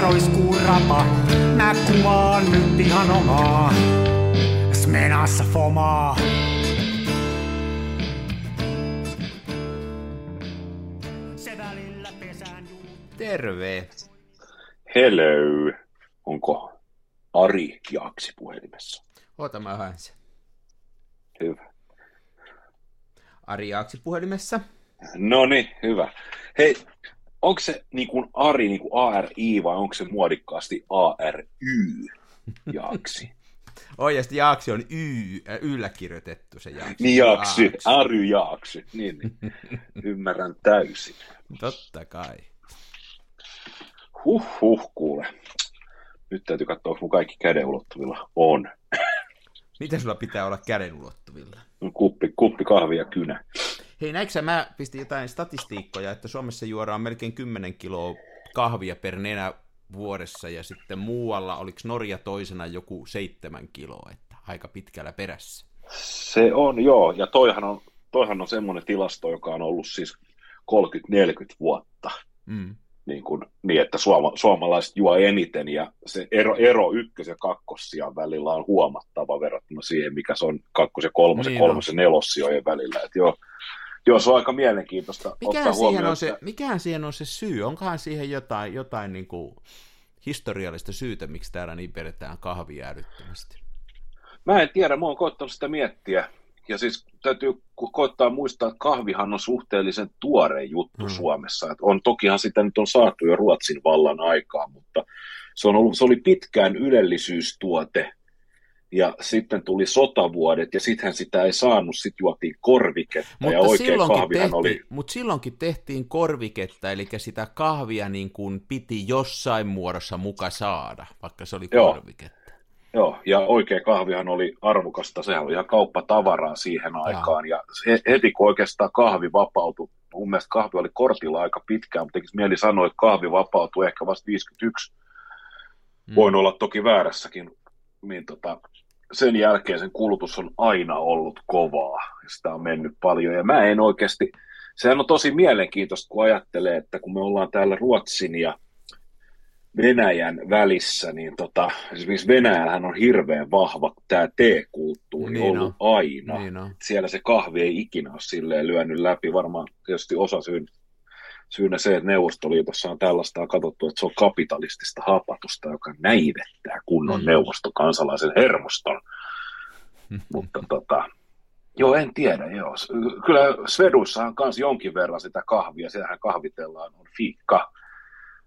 roiskuu rapa. Mä kuvaan nyt ihan omaa. Smenassa fomaa. Se välillä pesään juu. Terve. Hello. Onko Ari Jaaksi puhelimessa? Oota mä haen sen. Hyvä. Ari Jaaksi puhelimessa. No niin, hyvä. Hei, onko se niin kuin Ari niin kuin ARI vai onko se muodikkaasti ARY Jaaksi? Oi, ja sitten Jaaksi on y, äh, yllä kirjoitettu se Jaaksi. Niin Jaaksi. Ary Jaaksi. Niin, niin. Ymmärrän täysin. Totta kai. Huh, huh, kuule. Nyt täytyy katsoa, onko mun kaikki käden ulottuvilla. On. Mitä sulla pitää olla käden ulottuvilla? Kuppi, kuppi kahvia kynä. Hei, näikö sä, mä pistin jotain statistiikkoja, että Suomessa juodaan melkein 10 kiloa kahvia per nenä vuodessa, ja sitten muualla, oliko Norja toisena joku seitsemän kiloa, että aika pitkällä perässä. Se on, joo, ja toihan on, toihan on semmoinen tilasto, joka on ollut siis 30-40 vuotta, Mm. niin, kuin, niin että suoma, suomalaiset juo eniten, ja se ero, ero ykkös- ja kakkossijan välillä on huomattava verrattuna siihen, mikä se on kakkos- ja kolmos- Niin ja on. kolmos- ja nelossijojen välillä, että joo, joo, se on aika mielenkiintoista Mikähän ottaa siihen, huomioon, on se, että- mikähän siihen on se syy? Onkohan siihen jotain, jotain niin kuin historiallista syytä, miksi täällä niin vedetään kahvia älyttömästi? Mä en tiedä, mä oon koittanut sitä miettiä. Ja siis täytyy ko- koittaa muistaa, että kahvihan on suhteellisen tuore juttu mm. Suomessa. Et on, tokihan sitä nyt on saatu jo Ruotsin vallan aikaa, mutta se, on ollut, se oli pitkään ylellisyystuote. Ja sitten tuli sotavuodet, ja sittenhän sitä ei saanut, sit juotiin korviketta, ja Mutta oikein silloinkin, kahvihan tehtiin, oli... mutta silloinkin tehtiin korviketta, eli sitä kahvia niin kuin piti jossain muodossa muka saada, vaikka se oli Joo. korviketta. Joo, ja oikea kahvihan oli arvokasta, sehän oli ihan kauppatavaraa siihen aikaan, ja he- heti kun oikeastaan kahvi vapautui, mun mielestä kahvi oli kortilla aika pitkään, mutta tekisi mieli sanoa, että kahvi vapautui ehkä vasta 51, Mm. voin olla toki väärässäkin, niin tota, sen jälkeen sen kulutus on aina ollut kovaa, sitä on mennyt paljon, ja mä en oikeasti, sehän on tosi mielenkiintoista, kun ajattelee, että kun me ollaan täällä Ruotsin ja Venäjän välissä, niin tota, esimerkiksi Venäjällähän on hirveän vahva tämä teekulttuuri niin ollut on. aina. Niin on. Siellä se kahvi ei ikinä ole silleen lyönyt läpi. Varmaan tietysti osa syyn, syynä se, että Neuvostoliitossa on tällaista katsottu, että se on kapitalistista hapatusta, joka näivettää kunnon Mm. mm. neuvostokansalaisen hermoston. Mutta tota, joo, en tiedä, joo. Kyllä Sveduissa on myös jonkin verran sitä kahvia, siellähän kahvitellaan, on fiikka,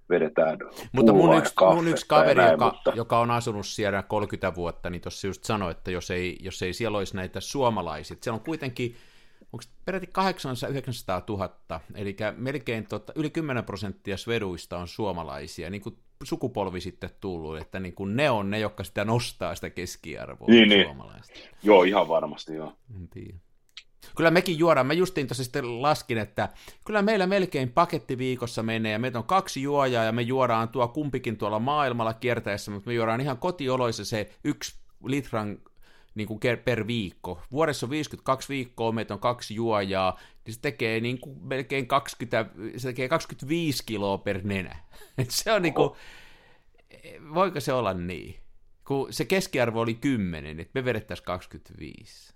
vedetään Mutta mun yksi, mun yksi kaveri, näin, joka, mutta... joka on asunut siellä 30 vuotta, niin tuossa just sanoi, että jos ei, jos ei siellä olisi näitä suomalaisia, siellä on kuitenkin onko peräti 800 900 000, eli melkein tota, yli 10 prosenttia sveduista on suomalaisia, niin kuin sukupolvi sitten tullut, että niin kuin ne on ne, jotka sitä nostaa sitä keskiarvoa Niin, niin. suomalaista. Joo, ihan varmasti joo. En tiedä. Kyllä mekin juodaan, mä justiin tuossa sitten laskin, että kyllä meillä melkein paketti viikossa menee, ja meitä on kaksi juojaa, ja me juodaan tuo kumpikin tuolla maailmalla kiertäessä, mutta me juodaan ihan kotioloissa se yksi litran niin kuin per viikko. Vuodessa on 52 viikkoa, meitä on kaksi juojaa, niin se tekee niin kuin melkein 20, se tekee 25 kiloa per nenä. Et se on niin kuin, voiko se olla niin? Kun se keskiarvo oli 10, että me vedettäisiin 25.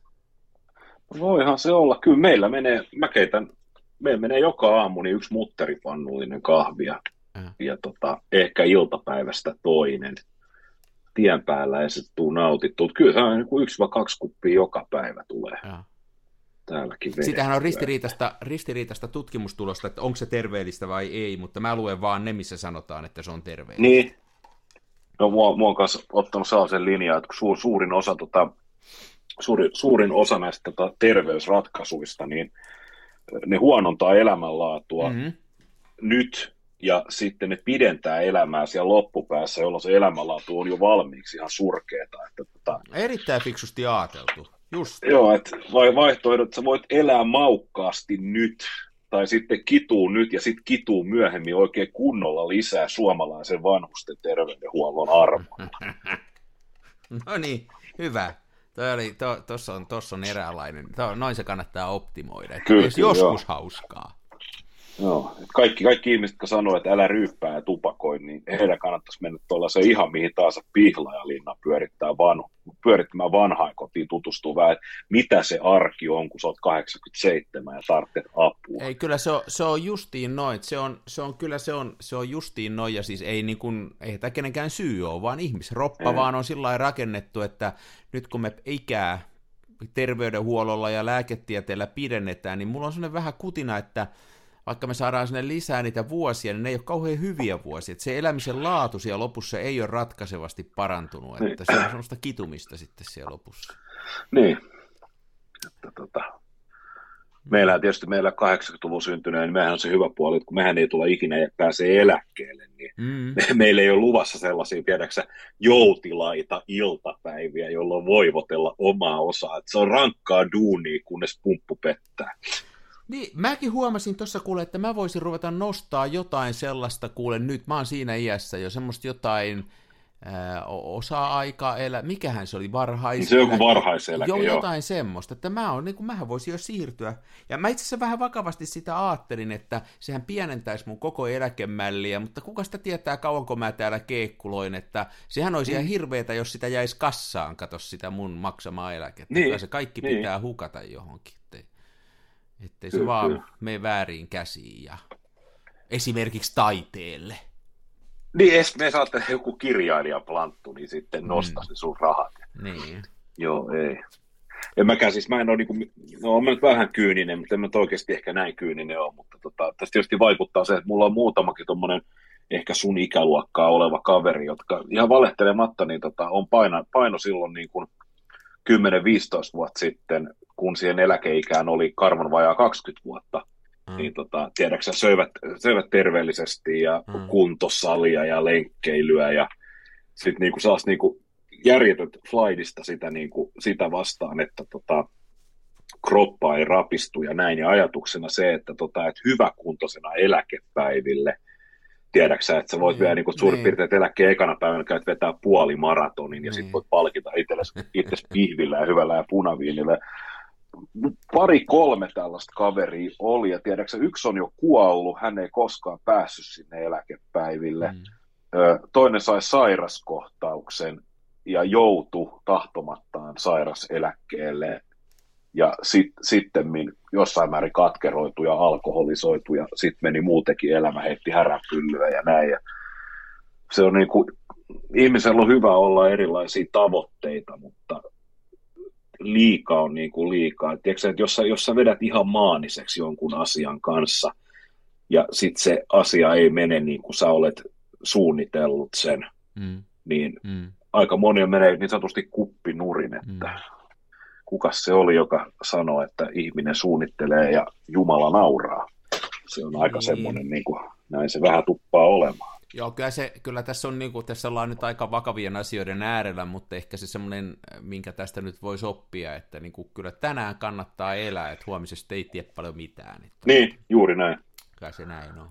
Voihan se olla. Kyllä meillä menee, mä keitän, meillä menee joka aamu niin yksi mutteripannullinen kahvia Äh. ja tota, ehkä iltapäivästä toinen. Tien päällä ei se tuu nautittua. Kyllä se on niin yksi vai kaksi kuppia joka päivä tulee Ja. täälläkin vedettyä. Sitähän on ristiriitasta, ristiriitasta tutkimustulosta, että onko se terveellistä vai ei, mutta mä luen vaan ne, missä sanotaan, että se on terveellistä. Niin. No, mua, mua on kanssa ottanut sellaisen linjan, että suur, suurin osa, tota, suuri, suurin osa näistä tota, terveysratkaisuista, niin ne huonontaa elämänlaatua Mm-hmm. nyt ja sitten ne pidentää elämää siellä loppupäässä, jolloin se elämänlaatu on jo valmiiksi ihan surkeeta. Että, tota, Erittäin fiksusti ajateltu. Just. joo, että vai vaihtoehdot, että sä voit elää maukkaasti nyt, tai sitten kituu nyt ja sitten kituu myöhemmin oikein kunnolla lisää suomalaisen vanhusten terveydenhuollon arvoa. No niin, hyvä. Tuossa oli, to, tossa on, tossa on eräänlainen, to, noin se kannattaa optimoida. Että kyllä, joskus joo. hauskaa. Joo, kaikki, kaikki ihmiset, jotka sanoo, että älä ryyppää ja tupakoi, niin heidän kannattaisi mennä se ihan mihin taas pihlaajalinna pyörittää vanhu, pyörittämään vanhaan kotiin tutustuu vähän, että mitä se arki on, kun sä oot 87 ja tarvitset apua. Ei, kyllä se on, se on justiin noin, se on, se on, kyllä se on, se on justiin noin, ja siis ei, niin kuin, ei tämä kenenkään syy ole, vaan ihmisroppa, ei. vaan on sillä rakennettu, että nyt kun me ikää terveydenhuollolla ja lääketieteellä pidennetään, niin mulla on sellainen vähän kutina, että vaikka me saadaan sinne lisää niitä vuosia, niin ne ei ole kauhean hyviä vuosia. Että se elämisen laatu siellä lopussa ei ole ratkaisevasti parantunut, niin. että se on sellaista kitumista sitten siellä lopussa. Niin. Että, tota, meillä tietysti meillä 80-luvun syntyneen, niin mehän on se hyvä puoli, että kun mehän ei tule ikinä ja pääsee eläkkeelle, niin mm. meillä ei ole luvassa sellaisia, tiedäksä, joutilaita iltapäiviä, jolloin voivotella omaa osaa. Että se on rankkaa duunia, kunnes pumppu pettää. Niin, mäkin huomasin tuossa kuule, että mä voisin ruveta nostaa jotain sellaista, kuule nyt, mä oon siinä iässä jo semmoista jotain ää, osa-aika elä, mikähän se oli, varhais... Se on joku varhaiseläke, joo. jotain semmoista, että mä on, niin kuin, mähän voisin jo siirtyä. Ja mä itse asiassa vähän vakavasti sitä ajattelin, että sehän pienentäisi mun koko eläkemälliä, mutta kuka sitä tietää, kauanko mä täällä keekkuloin, että sehän olisi mm. ihan hirveetä, jos sitä jäisi kassaan, kato sitä mun maksamaa eläkettä. Niin. se kaikki niin. pitää hukata johonkin. Ettei se vaan kyllä. mene väärin käsiin ja esimerkiksi taiteelle. Niin, jos me saatte joku kirjailija planttu, niin sitten mm. nostaisi mm. sun rahat. Niin. Joo, ei. En mäkään siis, mä en ole, niin kuin, no olen nyt vähän kyyninen, mutta en mä oikeasti ehkä näin kyyninen ole, mutta tota, tästä tietysti vaikuttaa se, että mulla on muutamakin tuommoinen ehkä sun ikäluokkaa oleva kaveri, jotka ihan valehtelematta niin tota, on paino, paino silloin niin kuin 10-15 vuotta sitten kun siihen eläkeikään oli karvon vajaa 20 vuotta, mm. niin tota, tiedäksä, söivät, söivät terveellisesti ja mm. kuntosalia ja lenkkeilyä ja sitten niinku saas niinku järjetöt flightista sitä, niinku, sitä vastaan, että tota, kroppa ei rapistu ja näin. Ja ajatuksena se, että, tota, että hyväkuntoisena eläkepäiville, tiedäksä, että sä voit mm, vielä niin suurin niin. piirtein eläkkeen ekana päivänä käyt vetää puoli maratonin ja niin. sitten voit palkita itsellesi pihvillä ja hyvällä ja punaviinillä pari kolme tällaista kaveria oli, ja tiedätkö, yksi on jo kuollut, hän ei koskaan päässyt sinne eläkepäiville. Mm. Toinen sai sairaskohtauksen ja joutui tahtomattaan sairaseläkkeelle ja sit, sitten jossain määrin katkeroitu ja alkoholisoitu ja sitten meni muutenkin elämä, heitti häränpyllyä ja näin. Ja se on niin kuin, ihmisellä on hyvä olla erilaisia tavoitteita, mutta liika on niin kuin liikaa. Tiedätkö, että jos sä, jos sä vedät ihan maaniseksi jonkun asian kanssa, ja sitten se asia ei mene niin kuin sä olet suunnitellut sen, mm. niin mm. aika moni menee niin sanotusti kuppinurin, että mm. Kuka se oli, joka sanoi, että ihminen suunnittelee ja Jumala nauraa. Se on aika niin. semmoinen, niin kuin, näin se vähän tuppaa olemaan. Joo, kyllä, se, kyllä tässä, on, niin kuin, tässä ollaan nyt aika vakavien asioiden äärellä, mutta ehkä se semmoinen, minkä tästä nyt voisi oppia, että niin kuin, kyllä tänään kannattaa elää, että huomisesta ei tiedä paljon mitään. Että, niin, juuri näin. Kyllä se näin on.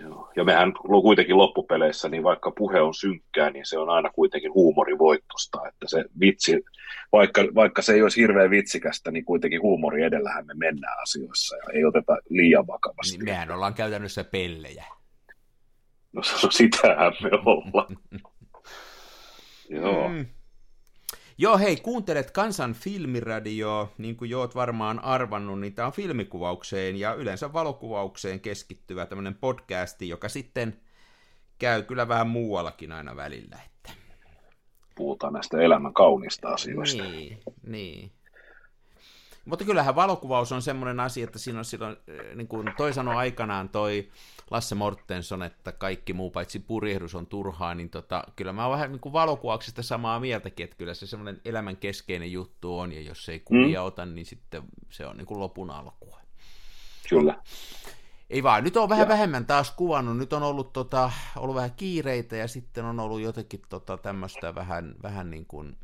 Joo. Ja mehän kuitenkin loppupeleissä, niin vaikka puhe on synkkää, niin se on aina kuitenkin huumorivoittosta, että se vitsi, vaikka, vaikka se ei olisi hirveän vitsikästä, niin kuitenkin huumori edellähän me mennään asioissa ja ei oteta liian vakavasti. Niin mehän ollaan käytännössä pellejä. No, no sitähän me ollaan. Joo. Mm. Joo, hei, kuuntelet Kansan filmiradio, niin kuin jo oot varmaan arvannut, niin tämä on filmikuvaukseen ja yleensä valokuvaukseen keskittyvä tämmöinen podcasti, joka sitten käy kyllä vähän muuallakin aina välillä. Että... Puhutaan näistä elämän kaunista asioista. Niin, niin. Mutta kyllähän valokuvaus on semmoinen asia, että siinä on silloin, eh, niin kuin toi sanoi aikanaan toi Lasse Mortenson, että kaikki muu paitsi purjehdus on turhaa, niin tota, kyllä mä oon vähän niin kuin valokuvauksesta samaa mieltäkin, että kyllä se semmoinen elämän keskeinen juttu on, ja jos ei kuvia mm. ota, niin sitten se on niin kuin lopun alkua. Kyllä. Ei vaan, nyt on vähän ja. vähemmän taas kuvannut, nyt on ollut, tota, ollut vähän kiireitä ja sitten on ollut jotenkin tota, tämmöistä vähän, vähän niin kuin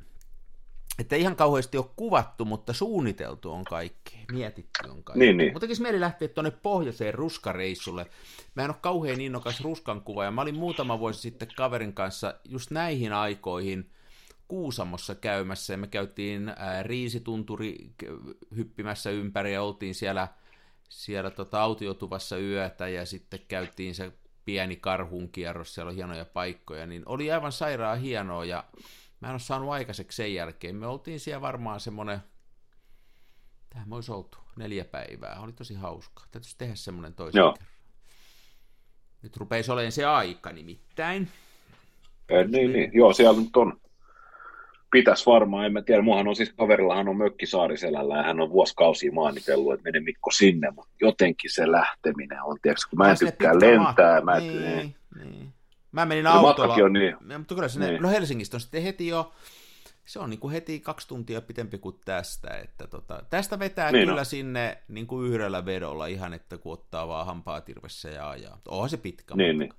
että ihan kauheasti ole kuvattu, mutta suunniteltu on kaikki, mietitty on kaikki. Niin, niin. Mutta tekisi mieli lähteä tuonne pohjoiseen ruskareissulle. Mä en ole kauhean innokas ruskan kuva, ja mä olin muutama vuosi sitten kaverin kanssa just näihin aikoihin Kuusamossa käymässä, ja me käytiin ää, riisitunturi hyppimässä ympäri, ja oltiin siellä siellä tota autiotuvassa yötä ja sitten käytiin se pieni karhun kierros, siellä on hienoja paikkoja, niin oli aivan sairaan hienoa ja mä en ole saanut aikaiseksi sen jälkeen. Me oltiin siellä varmaan semmoinen, tähän me olisi oltu, neljä päivää. Oli tosi hauskaa. Täytyisi tehdä semmoinen toisen Joo. kerran. Nyt rupeisi olemaan se aika nimittäin. Eh, niin, niin. Joo, siellä nyt on pitäisi varmaan, en mä tiedä, muahan on siis kaverillahan on mökki Saariselällä ja hän on vuosikausia maanitellut, että mene Mikko sinne, mutta jotenkin se lähteminen on, tiedätkö, kun mä en tykkää lentää. Mä, niin, niin. Mä menin autolla, on niin. mutta kyllä sinne, niin. no Helsingistä on sitten heti jo, se on niin kuin heti kaksi tuntia pitempi kuin tästä, että tota, tästä vetää niin kyllä no. sinne niin kuin yhdellä vedolla ihan, että kun ottaa vaan hampaa tirvessä ja ajaa. Onhan se pitkä. Niin, niin.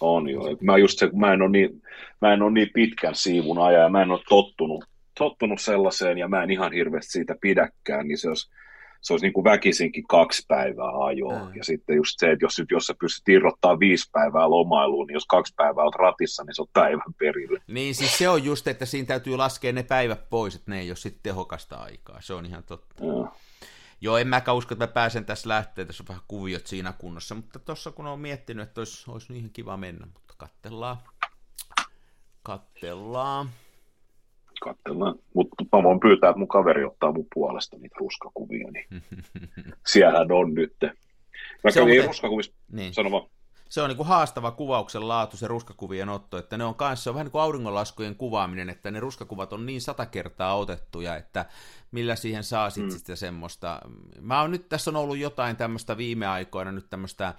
On joo. Mä, just se, mä, en ole niin, mä en ole niin pitkän siivun aja mä en ole tottunut, tottunut sellaiseen ja mä en ihan hirveästi siitä pidäkään, niin se olisi, se olisi niin kuin väkisinkin kaksi päivää ajoa. Mm. Ja sitten just se, että jos, jos sä pystyt irrottaa viisi päivää lomailuun, niin jos kaksi päivää olet ratissa, niin se on päivän perille. Niin, siis se on just, että siinä täytyy laskea ne päivät pois, että ne ei ole sitten tehokasta aikaa. Se on ihan totta. Mm. Joo, en mäkään usko, että mä pääsen tässä lähteä, tässä on vähän kuviot siinä kunnossa, mutta tuossa kun on miettinyt, että olisi, olisi niin kiva mennä, mutta kattellaan. Kattellaan. Kattellaan, mutta mä voin pyytää, että mun kaveri ottaa mun puolesta niitä ruskakuvia, niin siellähän on nyt. Mä kävin ruskakuvissa, niin. sano vaan se on niin kuin haastava kuvauksen laatu, se ruskakuvien otto, että ne on kanssa, se on vähän niin kuin auringonlaskujen kuvaaminen, että ne ruskakuvat on niin sata kertaa otettuja, että millä siihen saa sitten mm. sitä semmoista. Mä oon nyt, tässä on ollut jotain tämmöistä viime aikoina, nyt tämmöistä,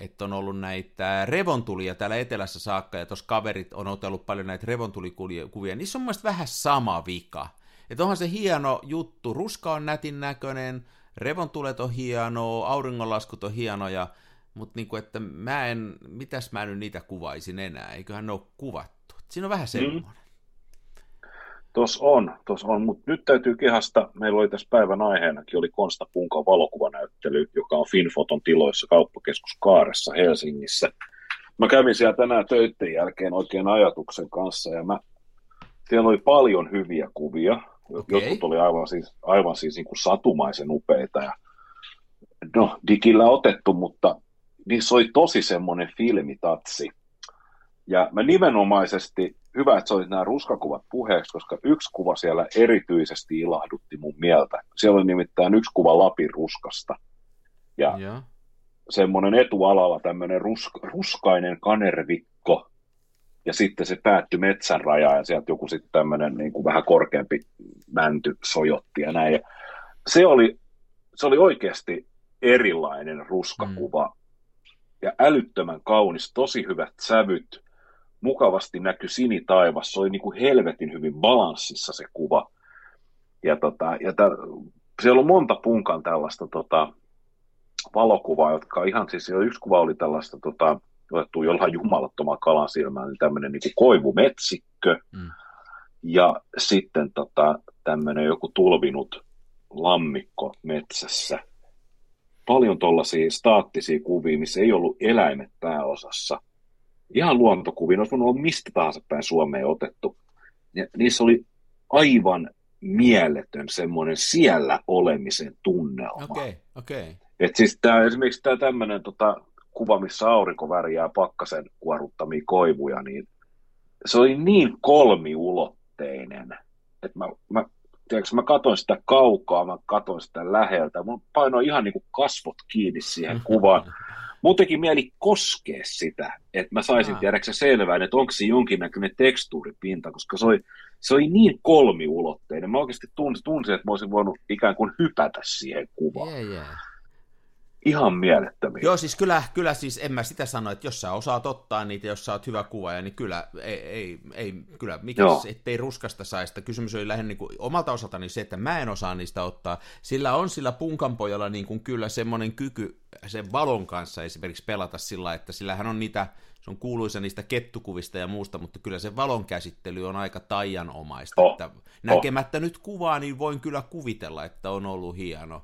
että on ollut näitä revontulia täällä etelässä saakka, ja tuossa kaverit on otellut paljon näitä revontulikuvia, niissä on mun vähän sama vika. Että onhan se hieno juttu, ruska on nätin näköinen, revontulet on hienoa, auringonlaskut on hienoja, mutta niinku, että mä en, mitäs mä nyt niitä kuvaisin enää, eiköhän ne ole kuvattu. Siinä on vähän mm. semmoinen. Mm. Tuossa on, tos on, mutta nyt täytyy kehasta, meillä oli tässä päivän aiheenakin, oli Konsta Punkan valokuvanäyttely, joka on Finfoton tiloissa kauppakeskus Kaaressa Helsingissä. Mä kävin siellä tänään töiden jälkeen oikein ajatuksen kanssa, ja mä, siellä oli paljon hyviä kuvia, okay. jotkut oli aivan siis, aivan siis niin kuin satumaisen upeita, ja no, digillä otettu, mutta niissä oli tosi semmoinen filmitatsi. Ja mä nimenomaisesti, hyvä, että sä olit nämä ruskakuvat puheeksi, koska yksi kuva siellä erityisesti ilahdutti mun mieltä. Siellä oli nimittäin yksi kuva Lapin ruskasta. Ja, ja. semmoinen etualalla tämmöinen ruska, ruskainen kanervikko, ja sitten se päättyi metsän rajaan, ja sieltä joku sitten tämmöinen niin kuin vähän korkeampi mänty sojotti ja näin. Ja se oli, se oli oikeasti erilainen ruskakuva, mm ja älyttömän kaunis, tosi hyvät sävyt, mukavasti näkyi sinitaivas, se oli niin kuin helvetin hyvin balanssissa se kuva. Ja, tota, ja tä, siellä on monta punkan tällaista tota, valokuvaa, jotka ihan siis, yksi kuva oli tällaista tota, otettu jollain jumalattoman kalan silmään, niin tämmöinen niin koivumetsikkö, mm. ja sitten tota, tämmöinen joku tulvinut lammikko metsässä, paljon tuollaisia staattisia kuvia, missä ei ollut eläimet pääosassa. Ihan luontokuvia, olisi voinut olla mistä tahansa päin Suomeen otettu. Ja niissä oli aivan mieletön semmoinen siellä olemisen tunnelma. Okei, okay, okei. Okay. Et siis tää, esimerkiksi tämä tämmöinen tota, kuva, missä aurinko värjää pakkasen kuoruttamia koivuja, niin se oli niin kolmiulotteinen, että mä, mä tiedätkö, mä katoin sitä kaukaa, mä katoin sitä läheltä, mun painoi ihan niin kuin kasvot kiinni siihen kuvaan. Mun teki mieli koskea sitä, että mä saisin tiedäksä selvää, että onko se jonkinnäköinen tekstuuripinta, koska se oli, se oli niin kolmiulotteinen. Mä oikeasti tunsin, tunsin, että mä olisin voinut ikään kuin hypätä siihen kuvaan. Yeah, yeah ihan mielettömiä. Joo, siis kyllä, kyllä siis en mä sitä sano, että jos sä osaat ottaa niitä, jos sä oot hyvä kuvaaja, niin kyllä, ei, ei, ei kyllä, mikä ettei ruskasta saista. Kysymys oli lähinnä niin kuin, omalta osaltani se, että mä en osaa niistä ottaa. Sillä on sillä punkanpojalla niin kuin kyllä semmoinen kyky sen valon kanssa esimerkiksi pelata sillä, että sillähän on niitä, se on kuuluisa niistä kettukuvista ja muusta, mutta kyllä se valon käsittely on aika taianomaista. Oh. Että näkemättä oh. nyt kuvaa, niin voin kyllä kuvitella, että on ollut hieno.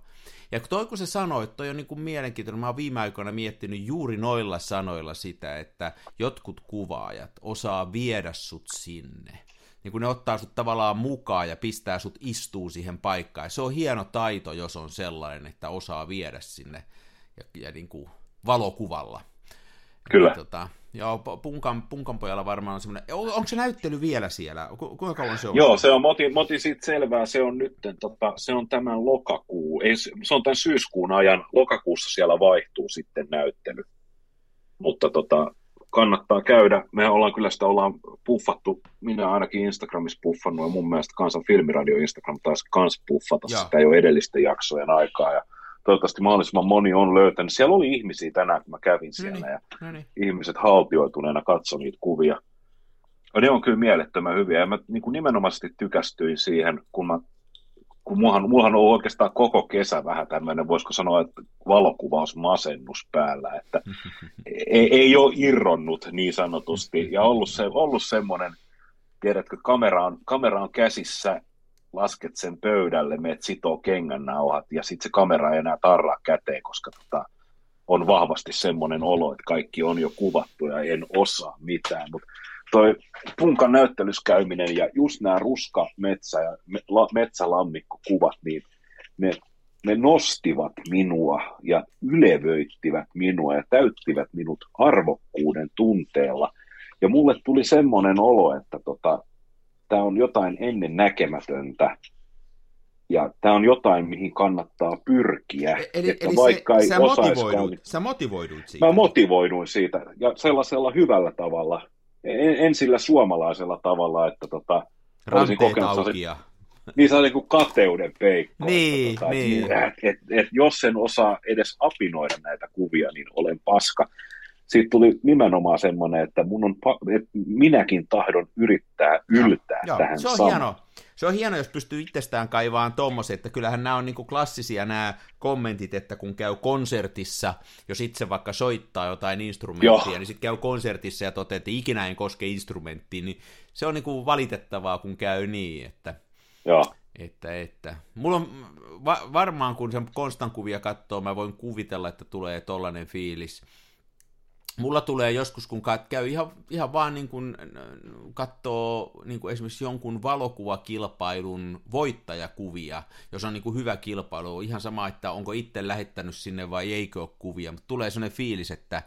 Ja toi kun se sanoi, että toi on niin kuin mielenkiintoinen, mä oon viime aikoina miettinyt juuri noilla sanoilla sitä, että jotkut kuvaajat osaa viedä sut sinne. niin kun ne ottaa sut tavallaan mukaan ja pistää sut istuu siihen paikkaan. Ja se on hieno taito, jos on sellainen, että osaa viedä sinne ja, ja niin kuin valokuvalla. Kyllä. Ja, tota, joo, punkan, punkan pojalla varmaan on semmoinen, on, onko se näyttely vielä siellä? Ku, kuinka kauan se on? Joo, se on, moti, moti siitä selvää, se on nyt, tota, se on tämän lokakuu, ei, se on tämän syyskuun ajan, lokakuussa siellä vaihtuu sitten näyttely. Mutta tota, kannattaa käydä. Me ollaan kyllä sitä ollaan puffattu, minä ainakin Instagramissa puffannut, ja mun mielestä Kansan filmiradio Instagram taas kans puffata Joo. sitä jo edellisten jaksojen aikaa, ja toivottavasti mahdollisimman moni on löytänyt. Siellä oli ihmisiä tänään, kun mä kävin siellä, no niin, ja no niin. ihmiset haltioituneena katsoi niitä kuvia. Ja ne on kyllä mielettömän hyviä, ja mä niin kuin nimenomaisesti tykästyin siihen, kun mä kun mullahan, mullahan on oikeastaan koko kesä vähän tämmöinen, voisiko sanoa, että valokuvausmasennus päällä, että ei, ei ole irronnut niin sanotusti, ja ollut, se, ollut semmoinen, tiedätkö, kamera on, kamera on käsissä, lasket sen pöydälle, meet sitoo kengännauhat, ja sitten se kamera ei enää tarraa käteen, koska tota, on vahvasti semmoinen olo, että kaikki on jo kuvattu ja en osaa mitään, mutta toi punkan näyttelyskäyminen ja just nämä ruska, metsä ja metsälammikko kuvat, niin ne, ne nostivat minua ja ylevöittivät minua ja täyttivät minut arvokkuuden tunteella. Ja mulle tuli semmoinen olo, että tota, tämä on jotain ennen näkemätöntä, ja tämä on jotain, mihin kannattaa pyrkiä. E- eli, että eli vaikka se, ei sä, motivoidut, niin... sä motivoiduit siitä? Mä motivoiduin siitä, ja sellaisella hyvällä tavalla, en, en sillä suomalaisella tavalla, että tota, olisin kokenut aukia. Niin se on niin kuin kateuden peikko. Niin, tota, niin. Että, et, et, et, jos en osaa edes apinoida näitä kuvia, niin olen paska. Siitä tuli nimenomaan semmoinen, että mun on, että minäkin tahdon yrittää yltää joo, tähän se on samaan. hieno. Se on hieno, jos pystyy itsestään kaivaan tommosen, että kyllähän nämä on niinku klassisia nämä kommentit, että kun käy konsertissa, jos itse vaikka soittaa jotain instrumenttia, Joo. niin sitten käy konsertissa ja toteaa, että ikinä en koske instrumenttiin, niin se on niinku valitettavaa, kun käy niin, että... Joo. Että, että. Mulla on va- varmaan, kun sen konstan kuvia katsoo, mä voin kuvitella, että tulee tollainen fiilis mulla tulee joskus, kun käy ihan, ihan vaan niin kuin katsoo niin kuin esimerkiksi jonkun valokuvakilpailun voittajakuvia, jos on niin kuin hyvä kilpailu, ihan sama, että onko itse lähettänyt sinne vai eikö ole kuvia, mutta tulee sellainen fiilis, että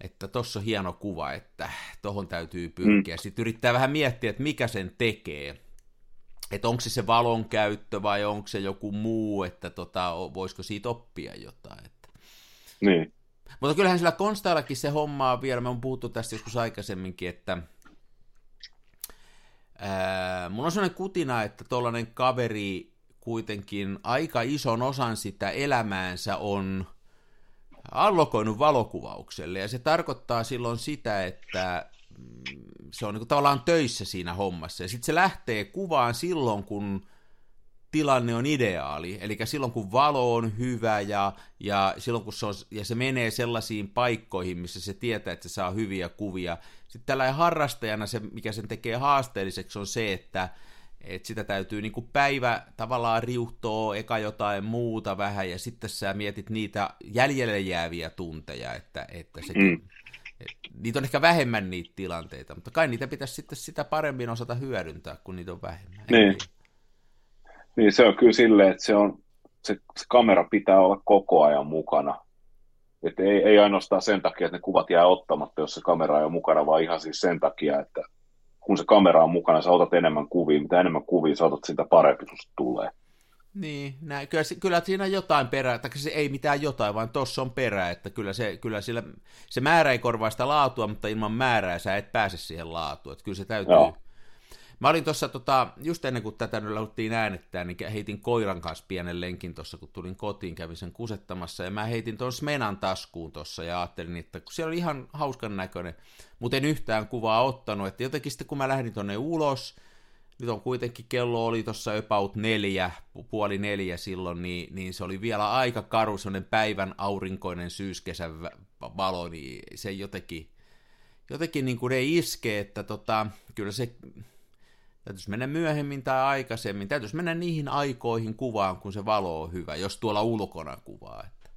että tossa on hieno kuva, että tohon täytyy pyrkiä. Mm. Sitten yrittää vähän miettiä, että mikä sen tekee. Että onko se se valon käyttö vai onko se joku muu, että tota, voisiko siitä oppia jotain. Että... Niin. Mutta kyllähän sillä Konstaillakin se hommaa vielä, me on puhuttu tästä joskus aikaisemminkin, että ää, mulla on sellainen kutina, että tuollainen kaveri kuitenkin aika ison osan sitä elämäänsä on allokoinut valokuvaukselle, ja se tarkoittaa silloin sitä, että mm, se on niin kuin tavallaan töissä siinä hommassa, ja sitten se lähtee kuvaan silloin, kun tilanne on ideaali, eli silloin kun valo on hyvä ja, ja silloin kun se, on, ja se menee sellaisiin paikkoihin, missä se tietää, että se saa hyviä kuvia. Sitten tällä harrastajana se, mikä sen tekee haasteelliseksi, on se, että, että sitä täytyy niin kuin päivä tavallaan riuhtoa, eka jotain muuta vähän, ja sitten sä mietit niitä jäljelle jääviä tunteja, että, että sekin, mm. niitä on ehkä vähemmän niitä tilanteita, mutta kai niitä pitäisi sitten sitä paremmin osata hyödyntää, kun niitä on vähemmän. Niin. Niin se on kyllä silleen, että se, on, se, se kamera pitää olla koko ajan mukana. Et ei, ei ainoastaan sen takia, että ne kuvat jää ottamatta, jos se kamera ei ole mukana, vaan ihan siis sen takia, että kun se kamera on mukana, sä otat enemmän kuvia. Mitä enemmän kuvia sä otat, sitä parempi susta tulee. Niin, näin. Kyllä, kyllä siinä jotain perää, tai se ei mitään jotain, vaan tuossa on perää, että kyllä, se, kyllä sillä, se määrä ei korvaa sitä laatua, mutta ilman määrää sä et pääse siihen laatuun, että kyllä se täytyy, Joo. Mä olin tuossa, tota, just ennen kuin tätä nyt lähdettiin äänettää, niin heitin koiran kanssa pienen lenkin tuossa, kun tulin kotiin, kävin sen kusettamassa, ja mä heitin tuon Smenan taskuun tuossa, ja ajattelin, että kun siellä oli ihan hauskan näköinen, mutta en yhtään kuvaa ottanut, että jotenkin sitten kun mä lähdin tuonne ulos, nyt on kuitenkin kello oli tuossa about neljä, puoli neljä silloin, niin, niin se oli vielä aika karu, sellainen päivän aurinkoinen syyskesän valo, niin se jotenkin, jotenkin niin kuin ei iske, että tota, kyllä se Täytyisi mennä myöhemmin tai aikaisemmin. Täytyisi mennä niihin aikoihin kuvaan, kun se valo on hyvä, jos tuolla ulkona kuvaa. Että.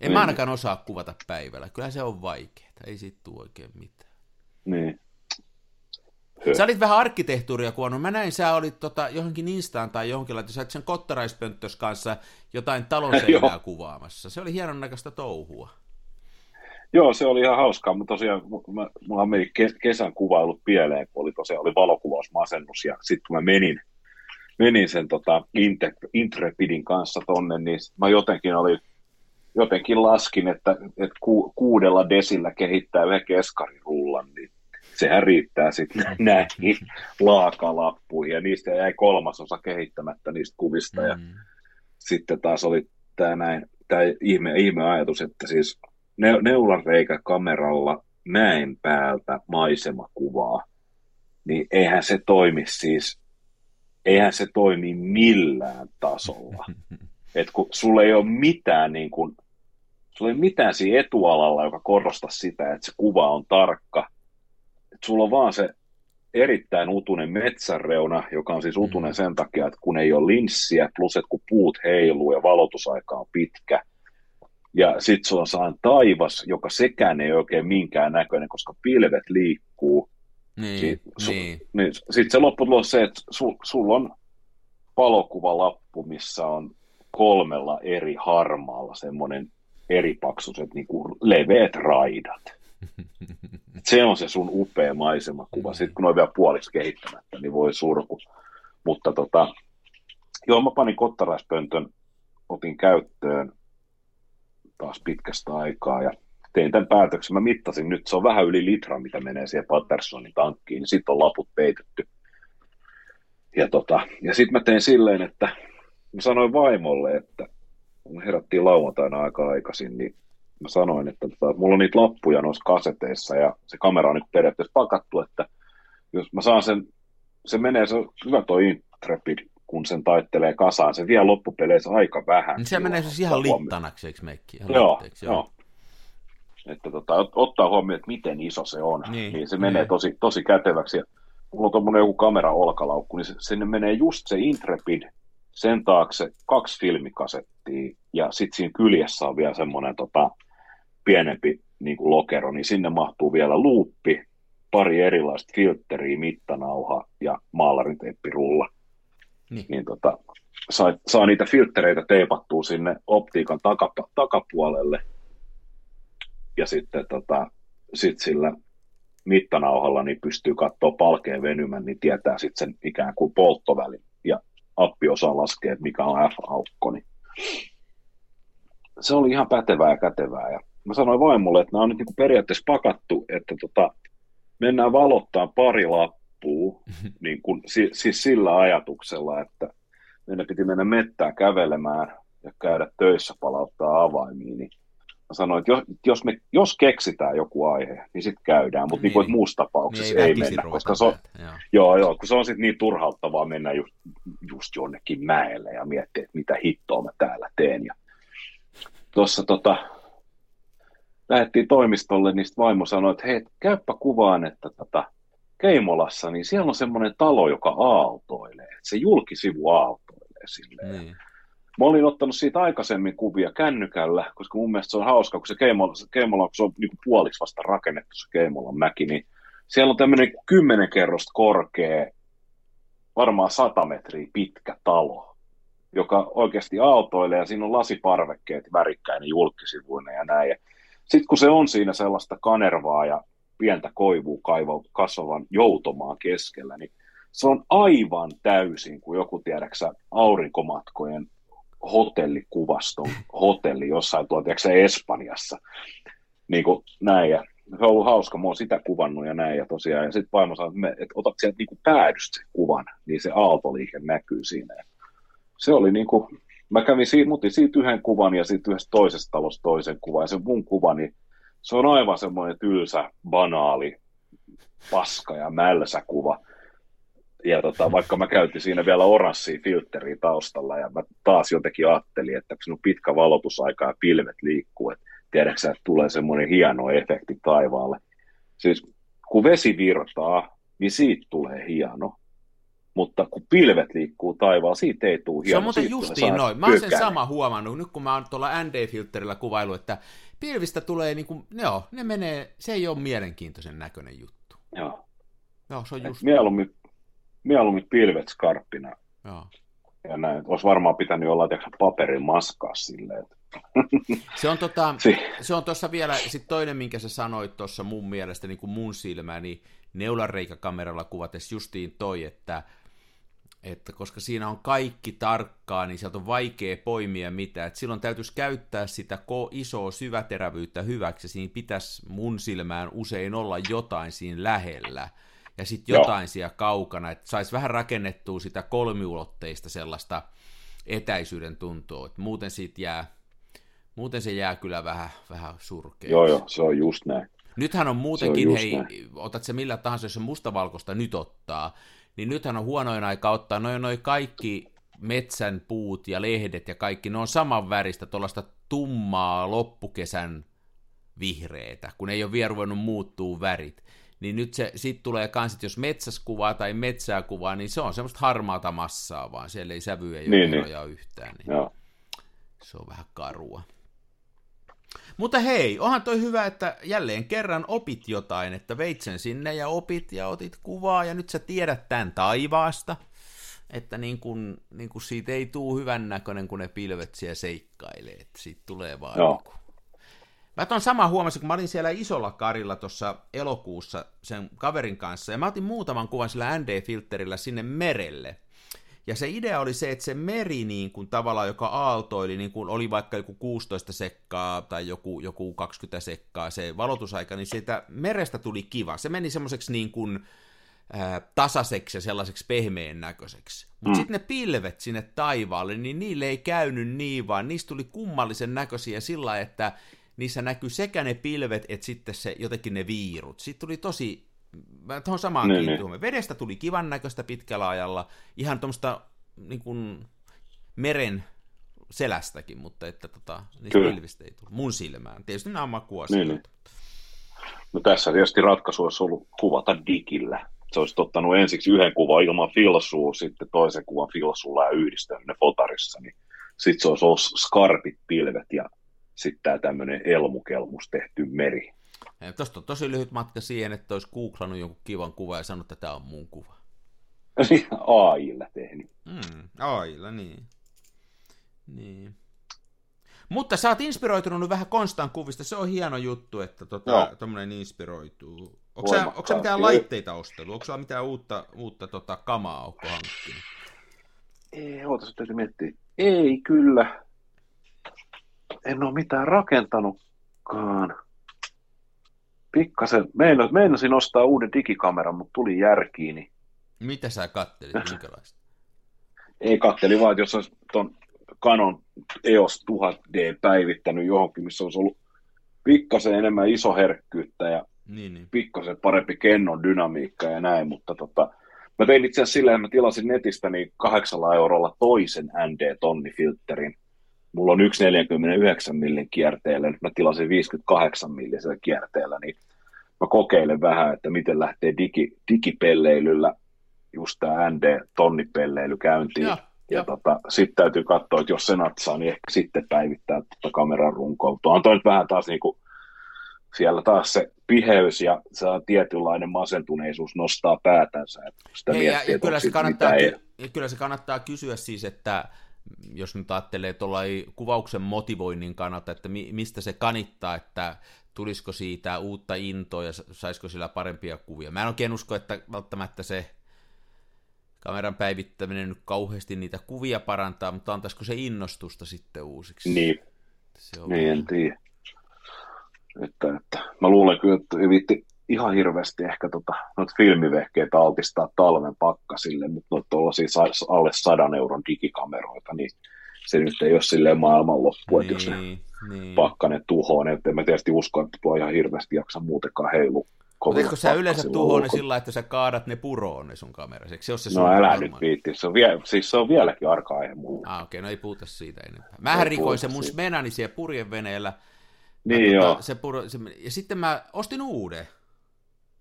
En niin. mä ainakaan osaa kuvata päivällä. Kyllä se on vaikeaa. Ei siitä tule oikein mitään. Niin. Sä olit vähän arkkitehtuuria kuvannut. Mä näin, sä olit tota, johonkin Instaan tai johonkin, että sä sen kottaraispönttös kanssa jotain talon seinää kuvaamassa. Se oli hienon näköistä touhua. Joo, se oli ihan hauskaa, mutta tosiaan mä, mulla meni kesän kuvailut pieleen, kun oli tosiaan oli valokuvausmasennus, ja sitten kun mä menin, menin sen tota, Intrepidin kanssa tonne, niin mä jotenkin oli jotenkin laskin, että, että ku, kuudella desillä kehittää yhden keskarirullan, niin sehän riittää sitten näihin laakalappuihin, ja niistä jäi kolmasosa kehittämättä niistä kuvista, ja mm. sitten taas oli tämä näin, tämä ihme, ihme ajatus, että siis ne, neulanreikä kameralla mäen päältä maisemakuvaa, niin eihän se toimi siis, eihän se toimi millään tasolla. Et kun sulla ei ole mitään niin kuin, sulla ei mitään siinä etualalla, joka korostaa sitä, että se kuva on tarkka. Et sulla on vaan se erittäin utunen metsänreuna, joka on siis utunen mm. sen takia, että kun ei ole linssiä, plus että kun puut heiluu ja valotusaika on pitkä, ja sitten sulla on saan taivas, joka sekään ei oikein minkään näköinen, koska pilvet liikkuu. Niin, si- su- niin. niin sitten se lopputulos se, että su- sulla on valokuvalappu, missä on kolmella eri harmaalla semmoinen eripaksuiset niin kuin leveät raidat. Se on se sun upea maisemakuva. Sitten kun on vielä puoliksi kehittämättä, niin voi surku. Mutta tota, joo, mä panin kottaraispöntön, otin käyttöön taas pitkästä aikaa ja tein tämän päätöksen. Mä mittasin nyt, se on vähän yli litra, mitä menee siihen Pattersonin tankkiin, niin sitten on laput peitetty. Ja, tota, ja sitten mä tein silleen, että mä sanoin vaimolle, että kun herättiin lauantaina aika aikaisin, niin mä sanoin, että tota, mulla on niitä lappuja noissa kaseteissa ja se kamera on niin periaatteessa pakattu, että jos mä saan sen, se menee, se on hyvä toi Intrepid, kun sen taittelee kasaan, se vie loppupeleissä aika vähän. Niin se menee siis ihan littanaksi, eikö meikki? Ihan joo, joo. joo. Että tota, ottaa huomioon, että miten iso se on, niin, niin se menee niin. tosi, tosi käteväksi. Ja mulla on tuommoinen joku kamera olkalaukku, niin se, sinne menee just se Intrepid, sen taakse kaksi filmikasettia ja sitten siinä kyljessä on vielä semmoinen tota, pienempi niin kuin lokero, niin sinne mahtuu vielä luuppi, pari erilaista filtteriä, mittanauha ja maalariteppirulla. Niin. niin tota, saa, saa niitä filttereitä teipattua sinne optiikan takapa, takapuolelle ja sitten tota, sit sillä mittanauhalla niin pystyy katsoa palkeen venymän, niin tietää sitten sen ikään kuin polttovälin ja appi osaa laskea, mikä on F-aukko, niin se oli ihan pätevää ja kätevää. Ja mä sanoin vaimolle, että nämä on nyt niin periaatteessa pakattu, että tota, mennään valottaa pari lappua, niin kuin, siis sillä ajatuksella, että meidän piti mennä mettään kävelemään ja käydä töissä palauttaa avaimiin, niin mä sanoin, että jos, jos, me, jos keksitään joku aihe, niin sitten käydään, mutta niin. niin muussa tapauksessa niin ei, ei mennä, koska se on, joo. joo, joo, kun se on sitten niin turhauttavaa mennä just, just jonnekin mäelle ja miettiä, että mitä hittoa mä täällä teen. Ja tuossa tota, lähdettiin toimistolle, niin vaimo sanoi, että hei, käyppä kuvaan, että tota, Keimolassa, niin siellä on semmoinen talo, joka aaltoilee. Se julkisivu aaltoilee silleen. Niin. Mä olin ottanut siitä aikaisemmin kuvia kännykällä, koska mun mielestä se on hauska, kun se Keimola, Keimola kun se on niin puoliksi vasta rakennettu se Keimolan mäki, niin siellä on tämmöinen kymmenen kerrosta korkea, varmaan sata metriä pitkä talo, joka oikeasti aaltoilee ja siinä on lasiparvekkeet värikkäinen julkisivuinen ja näin. Sitten kun se on siinä sellaista kanervaa ja pientä koivua kaiva, kasvavan joutomaan keskellä, niin se on aivan täysin kuin joku, tiedäksä, aurinkomatkojen hotellikuvaston hotelli jossain tuolla, Espanjassa. Niin kuin näin, ja se on ollut hauska, mä oon sitä kuvannut ja näin, ja tosiaan, ja sitten vaimo sanoi, että, että otat sieltä niin päädystä kuvan, niin se aaltoliike näkyy siinä. Se oli niin kuin, mä kävin siitä, siitä yhden kuvan ja sitten yhdestä toisesta talosta toisen kuvan, ja se mun kuva, niin se on aivan semmoinen tylsä, banaali, paska ja mälsä kuva. Ja tota, vaikka mä käytin siinä vielä oranssia filtteriä taustalla, ja mä taas jotenkin ajattelin, että on pitkä valotusaika ja pilvet liikkuu, että tiedätkö että tulee semmoinen hieno efekti taivaalle. Siis kun vesi virtaa, niin siitä tulee hieno mutta kun pilvet liikkuu taivaalla, siitä ei tule hieno. Se on muuten justiin noin. Mä oon sen sama huomannut, nyt kun mä oon tuolla ND-filterillä kuvailu, että pilvistä tulee niin kuin, joo, ne menee, se ei ole mielenkiintoisen näköinen juttu. Joo. Joo, se on just... Mieluummin, mieluummin pilvet skarppina Joo. ja näin. Olisi varmaan pitänyt olla tiedätkö, paperin maskaa silleen. Että... Se on, tota, se on tuossa vielä, sit toinen, minkä sä sanoit tuossa mun mielestä, niin kuin mun silmään, niin neulareikäkameralla kuvates justiin toi, että, että koska siinä on kaikki tarkkaa, niin sieltä on vaikea poimia mitään. Et silloin täytyisi käyttää sitä ko- isoa syväterävyyttä hyväksi, siinä pitäisi mun silmään usein olla jotain siinä lähellä, ja sitten Joo. jotain siellä kaukana, että saisi vähän rakennettua sitä kolmiulotteista sellaista etäisyyden tuntoa, että muuten siitä jää, muuten se jää kyllä vähän, vähän surkeaksi. Joo, joo, se on just näin. Nythän on muutenkin, just hei, näin. otat se millä tahansa, jos se mustavalkoista nyt ottaa, niin nythän on huonoin aika ottaa noin noi kaikki metsän puut ja lehdet ja kaikki, ne on saman väristä, tuollaista tummaa loppukesän vihreitä, kun ei ole vielä ruvennut muuttuu värit. Niin nyt se, sit tulee kans, että jos metsäs kuvaa tai metsää kuvaa, niin se on semmoista harmaata massaa vaan, siellä ei sävyjä Niin, niin. yhtään. Niin Joo. se on vähän karua. Mutta hei, onhan toi hyvä, että jälleen kerran opit jotain, että veit sen sinne ja opit ja otit kuvaa ja nyt sä tiedät tämän taivaasta, että niin kun, niin kun siitä ei tuu hyvän näköinen, kun ne pilvet siellä seikkailee, että siitä tulee vaan Joo. niin kun... Mä ton sama huomasin, kun mä olin siellä isolla karilla tuossa elokuussa sen kaverin kanssa, ja mä otin muutaman kuvan sillä ND-filterillä sinne merelle. Ja se idea oli se, että se meri niin kuin tavallaan, joka aaltoili, niin kuin oli vaikka joku 16 sekkaa tai joku, joku 20 sekkaa se valotusaika, niin siitä merestä tuli kiva. Se meni semmoiseksi niin kuin ää, tasaiseksi ja sellaiseksi pehmeän näköiseksi. Mutta Mm. sitten ne pilvet sinne taivaalle, niin niille ei käynyt niin, vaan niistä tuli kummallisen näköisiä sillä että niissä näkyy sekä ne pilvet, että sitten se, jotenkin ne viirut. Siitä tuli tosi, mä tuohon samaan Niin, kiinnitin huomioon. Vedestä tuli kivan näköistä pitkällä ajalla, ihan tuommoista niin kuin meren selästäkin, mutta että tota, niistä Kyllä. pilvistä ei tullut mun silmään. Tietysti nämä on Niin, makuasioita. niin. No tässä tietysti ratkaisu olisi ollut kuvata digillä. Se olisi ottanut ensiksi yhden kuvan ilman filsua, sitten toisen kuvan filsulla ja yhdistänyt ne fotarissa, niin sitten se olisi ollut skarpit pilvet ja sitten tämä tämmöinen elmukelmus tehty meri. Tuosta on tosi lyhyt matka siihen, että olisi googlannut jonkun kivan kuvan ja sanonut, että tämä on mun kuva. AIlla tehnyt. Mm, ailla, niin. niin. Mutta sä oot inspiroitunut vähän Konstan kuvista, se on hieno juttu, että tota, inspiroituu. Onko sä, onko sä mitään laitteita ostellut? Onko sä mitään uutta, uutta tota, kamaa onko hankkinut? Ei, ootas, täytyy miettiä. Ei kyllä. En ole mitään rakentanutkaan. Pikkasen, meina- meinasin ostaa uuden digikameran, mutta tuli järkiin, niin Mitä sä kattelit, minkälaista? ei katteli vaan, että jos olisi ton Canon EOS 1000D päivittänyt johonkin, missä olisi ollut pikkasen enemmän isoherkkyyttä ja Niin, niin. pikkasen parempi kennon dynamiikka ja näin, mutta tota, mä tein itse asiassa silleen, että mä tilasin netistä niin kahdeksalla eurolla toisen ND-tonnifilterin. Mulla on yksi 49 millin kierteellä, nyt mä tilasin 58 millisellä kierteellä, niin mä kokeilen vähän, että miten lähtee digi, digipelleilyllä just tämä ND-tonnipelleily käyntiin. Joo, Ja joo. tota, sitten täytyy katsoa, että jos se natsaa, niin ehkä sitten päivittää tota kameran runkoa. Mutta on toi nyt vähän taas niinku, siellä taas se piheys ja se tietynlainen masentuneisuus nostaa päätänsä. Sitä Hei, ja, miettii, ja että kyllä, se kannattaa, ky- ja kyllä se kannattaa kysyä siis, että jos nyt ajattelee tuollain kuvauksen motivoinnin kannalta, että mi- mistä se kanittaa, että tulisiko siitä uutta intoa ja sa- saisiko sillä parempia kuvia. Mä en oikein usko, että välttämättä se kameran päivittäminen nyt kauheasti niitä kuvia parantaa, mutta antaisiko se innostusta sitten uusiksi? Niin, Se on niin en tiedä. Että, että, mä luulen kyllä, että ei viitti ihan hirveästi ehkä tota, noita filmivehkeitä altistaa talven pakkasille, mutta noita tuollaisia alle sadan euron digikameroita, niin se nyt ei ole silleen maailmanloppu, että jos ne niin, niin. pakkanen tuhoon, että en mä tietysti usko, että tuo ihan hirveästi jaksa muutenkaan heilu. Mutta eikö sä yleensä tuhoa ne sillä, että sä kaadat ne puroon ne sun kamerasi? Eikö se ole se No älä nyt viitti, se on, vie, siis se on vieläkin arka aihe mulle. Ah, okei, no ei puhuta siitä enempää. Ei rikoin se mun. Smenani siellä purjeveneellä. Niin Mä, joo, tota, se puro, se, ja sitten mä ostin uuden.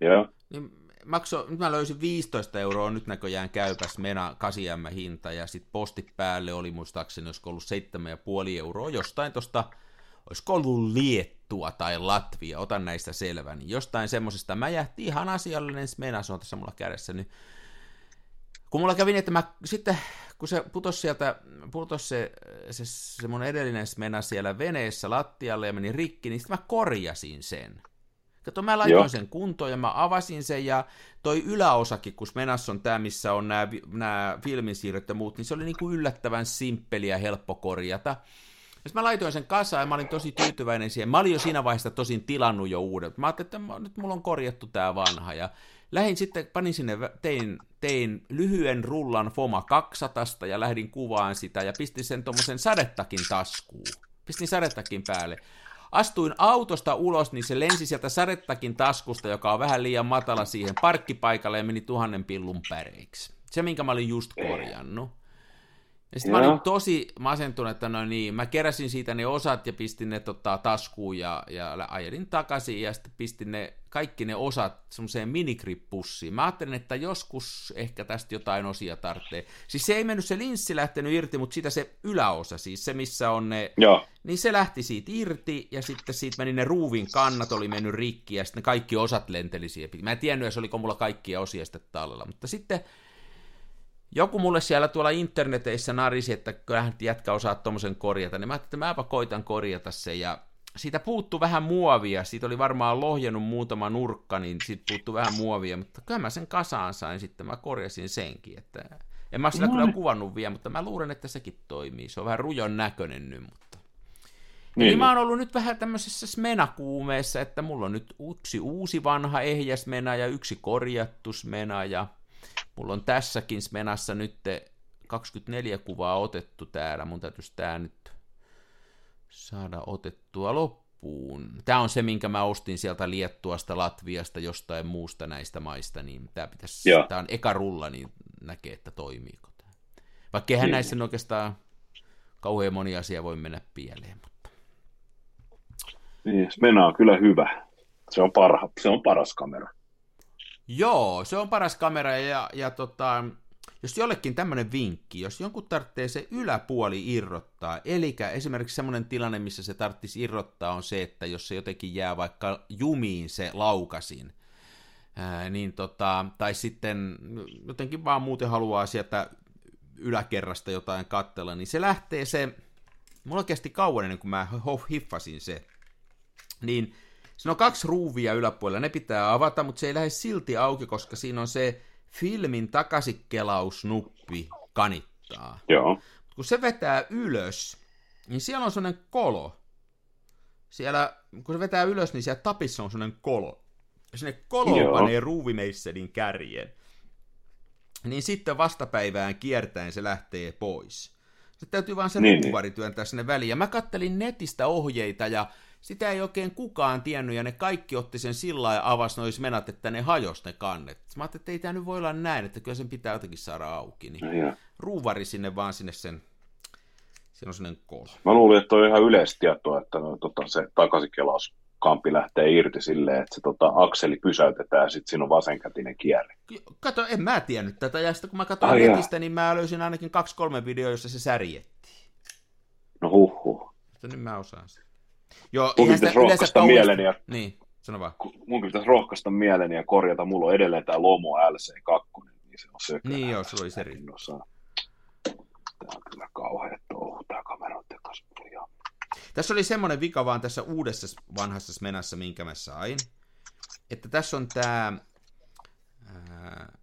Joo. Niin makso, nyt mä löysin 15 euroa, nyt näköjään käypäs Mena 8M hinta, ja sitten postit päälle oli muistaakseni, olisiko ollut 7,5 euroa jostain tuosta olisiko ollut Liettua tai Latvia, otan näistä selvä, niin jostain semmoisesta mä jähti ihan asiallinen smena, se on tässä mulla kädessä, niin kun mulla kävi niin, että mä sitten, kun se putosi sieltä, putosi se, se, se mun edellinen smena siellä veneessä lattialle ja meni rikki, niin sitten mä korjasin sen. Kato, mä laitoin Joo. sen kuntoon ja mä avasin sen ja toi yläosakin, kun Smenassa on tämä, missä on nämä, nämä filminsiirrot ja muut, niin se oli niin kuin yllättävän simppeli ja helppo korjata. Ja mä laitoin sen kasaan ja mä olin tosi tyytyväinen siihen. Mä olin jo siinä vaiheessa tosin tilannut jo uudet. Mä ajattelin, että nyt mulla on korjattu tämä vanha. Ja lähdin sitten, panin sinne, tein, tein lyhyen rullan Foma 200 ja lähdin kuvaan sitä ja pistin sen tuommoisen sadettakin taskuun. Pistin sadettakin päälle. Astuin autosta ulos, niin se lensi sieltä sadettakin taskusta, joka on vähän liian matala siihen parkkipaikalle ja meni tuhannen pillun päreiksi. Se, minkä mä olin just korjannut. Ja sitten mä olin tosi masentunut, että no niin, mä keräsin siitä ne osat ja pistin ne tota, taskuun ja, ja ajelin takaisin ja sitten pistin ne, kaikki ne osat semmoiseen minikrippussiin. Mä ajattelin, että joskus ehkä tästä jotain osia tarvitsee. Siis se ei mennyt se linssi lähtenyt irti, mutta siitä se yläosa, siis se missä on ne, Joo. niin se lähti siitä irti ja sitten siitä meni ne ruuvin kannat oli mennyt rikki ja sitten ne kaikki osat lenteli siihen. Mä en tiennyt, jos oliko mulla kaikkia osia sitten tallella, mutta sitten joku mulle siellä tuolla interneteissä narisi, että kyllähän jätkä osaa tuommoisen korjata, niin mä ajattelin, että mäpä koitan korjata se, ja siitä puuttu vähän muovia, siitä oli varmaan lohjennut muutama nurkka, niin siitä puuttu vähän muovia, mutta kyllä mä sen kasaan sain, sitten. Mä korjasin senkin, että en mä sitä no. kyllä kuvannut vielä, mutta mä luulen, että sekin toimii, se on vähän rujon näköinen nyt, mutta... Niin, Eli mä oon ollut nyt vähän tämmöisessä smenakuumeessa, että mulla on nyt yksi uusi vanha ehjä smena ja yksi korjattu smena ja Mulla on tässäkin Smenassa nyt 24 kuvaa otettu täällä. Mun täytyisi tää nyt saada otettua loppuun. Tämä on se, minkä mä ostin sieltä Liettuasta, Latviasta, jostain muusta näistä maista, niin tämä pitäisi, tämä on eka rulla, niin näkee, että toimiiko tämä. Vaikka eihän niin. näissä oikeastaan kauhean moni asia voi mennä pieleen, mutta... Niin, Smena on kyllä hyvä. Se on, parha, se on paras kamera. Joo, se on paras kamera ja, ja tota, jos jollekin tämmöinen vinkki, jos jonkun tarvitsee se yläpuoli irrottaa, eli esimerkiksi semmoinen tilanne, missä se tarvitsisi irrottaa, on se, että jos se jotenkin jää vaikka jumiin se laukasin, ää, niin tota, tai sitten jotenkin vaan muuten haluaa sieltä yläkerrasta jotain kattella, niin se lähtee se, mulla kesti kauan ennen kuin mä hiffasin se, niin Siinä on kaksi ruuvia yläpuolella, ne pitää avata, mutta se ei lähde silti auki, koska siinä on se filmin takasikelausnuppi kanittaa. Joo. Kun se vetää ylös, niin siellä on sellainen kolo. Siellä, kun se vetää ylös, niin siellä tapissa on sellainen kolo. Ja sinne koloon panee ruuvimeisselin kärjen. Niin sitten vastapäivään kiertäen se lähtee pois. Se täytyy vaan se niin, ruuvari työntää sinne väliin. Ja mä kattelin netistä ohjeita ja sitä ei oikein kukaan tiennyt, ja ne kaikki otti sen sillä ja avasi nois menat, että ne hajos ne kannet. Mä ajattelin, että ei tämä nyt voi olla näin, että kyllä sen pitää jotenkin saada auki. Niin no, ruuvari sinne vaan sinne sen, siinä on sellainen kolo. Mä luulin, että on ihan yleistietoa, että no, tota, se takaisinkelaus kampi lähtee irti silleen, että se tota, akseli pysäytetään ja sitten siinä on vasenkätinen kierre. Kato, en mä tiennyt tätä, ja sitten kun mä katsoin Ai netistä, jaa. niin mä löysin ainakin kaksi-kolme videoa, jossa se särjettiin. No huh huh. Mutta nyt mä osaan sitä. Joo, mun pitäisi rohkaista mieleni ja, niin, sano vaan. Mun pitäisi rohkaista mieleni ja korjata, mulla on edelleen tämä Lomo LC2, niin se on sökö. Niin joo, se oli se Tämä on kyllä kauhean touhu, tämä kameroiden kanssa. Tässä oli semmoinen vika vaan tässä uudessa vanhassa Smenassa, minkä mä sain, että tässä on tämä, ää,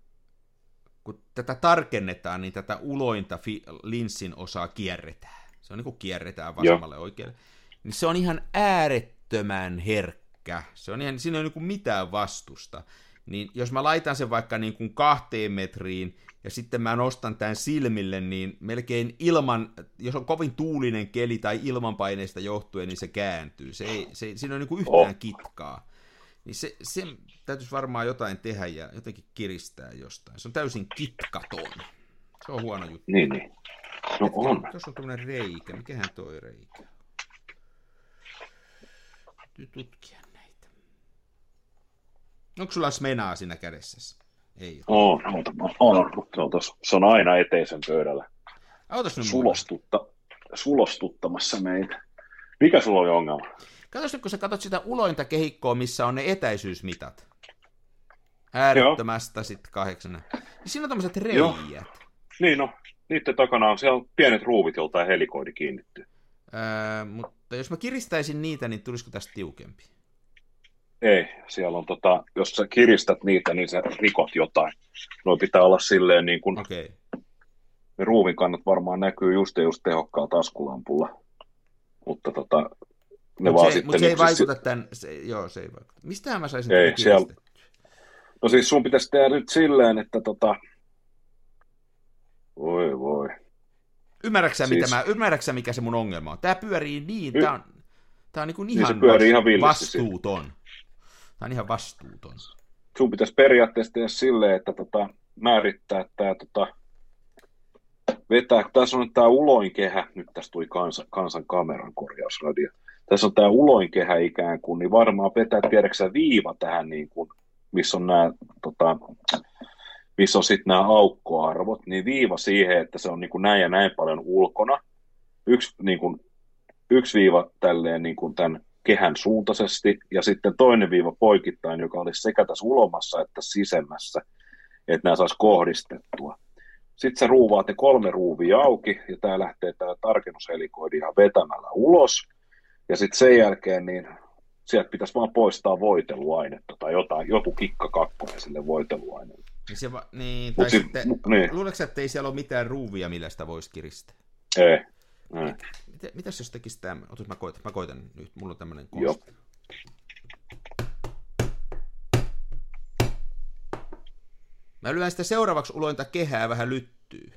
kun tätä tarkennetaan, niin tätä ulointa fi- linssin osaa kierretään. Se on niin kuin kierretään vasemmalle Joo. oikealle niin se on ihan äärettömän herkkä. Se on ihan, siinä ei ole niin mitään vastusta. Niin jos mä laitan sen vaikka niin kuin kahteen metriin, ja sitten mä nostan tämän silmille, niin melkein ilman, jos on kovin tuulinen keli tai ilmanpaineista johtuen, niin se kääntyy. Se ei, se, siinä on niin kuin yhtään oh. kitkaa. Niin se, se täytyisi varmaan jotain tehdä ja jotenkin kiristää jostain. Se on täysin kitkaton. Se on huono juttu. Niin, niin. No on. Tuossa on tämmöinen reikä. Mikähän toi reikä täytyy tutkia näitä. Onko sulla smenaa siinä kädessä? Ei ole. On, on, on. Se on, tos, se on aina eteisen pöydällä. Autas Sulostutta, sulostuttamassa meitä. Mikä sulla oli ongelma? Katsos nyt, kun sä katsot sitä ulointa kehikkoa, missä on ne etäisyysmitat. Äärettömästä sitten kahdeksan. Niin siinä on tämmöiset reijät. Niin no, niiden takana on siellä pienet ruuvit, jolta helikoidi kiinnittyy. Öö, mutta jos mä kiristäisin niitä, niin tulisiko tästä tiukempi? Ei, siellä on tota, jos sä kiristät niitä, niin sä rikot jotain. Noin pitää olla silleen niin kuin, Okei. ne ruuvin kannat varmaan näkyy just ja just tehokkaalla taskulampulla. Mutta tota, ne Mutta vaan se, sitten... mut se ei niin, siis- vaikuta tämän, se, joo, se ei vaikuta. Mistähän mä saisin Ei, siellä-? No siis sun pitäisi tehdä nyt silleen, että tota... Voi voi. Ymmärräksä, Siis- mitä mä, ymmärräksä, mikä se mun ongelma on? Tää pyörii niin, Y- tää on, tää on niin kuin Niin ihan, pyörii ihan villisti siinä. vastuuton. Tää on ihan vastuuton. Sun pitäisi periaatteessa tehdä silleen, että tota, määrittää tää tota, vetää, tässä on tää uloinkehä, nyt tässä tuli kansan, kansan kameran korjausradio. Tässä on tää uloinkehä ikään kuin, niin varmaan vetää tiedäksä viiva tähän niin kuin, missä on nämä tota, missä on sitten nämä aukkoarvot, niin viiva siihen, että se on niin kuin näin ja näin paljon ulkona. Yksi, niin kuin, yksi viiva tälleen niin kuin tämän kehän suuntaisesti ja sitten toinen viiva poikittain, joka olisi sekä tässä ulomassa että sisemmässä, että nämä saisi kohdistettua. Sitten sä ruuvaat ne kolme ruuvia auki ja tämä lähtee tämä tarkennushelikoidi ihan vetämällä ulos. Ja sitten sen jälkeen niin sieltä pitäisi vaan poistaa voiteluainetta tai jotain, joku kikka kakkonen sille voiteluaineelle. Niin, se va, niin, tai sit- sitten, mu- niin. luuleeko että ei siellä ole mitään ruuvia, millä sitä voisi kiristää? Ei. ei. Mitä, mitäs jos tekisi tämän? Otas mä koitan, mä koitan nyt, mulla on tämmönen Joo. konsti. Mä lyön sitä seuraavaksi ulointa kehää vähän lyttyy.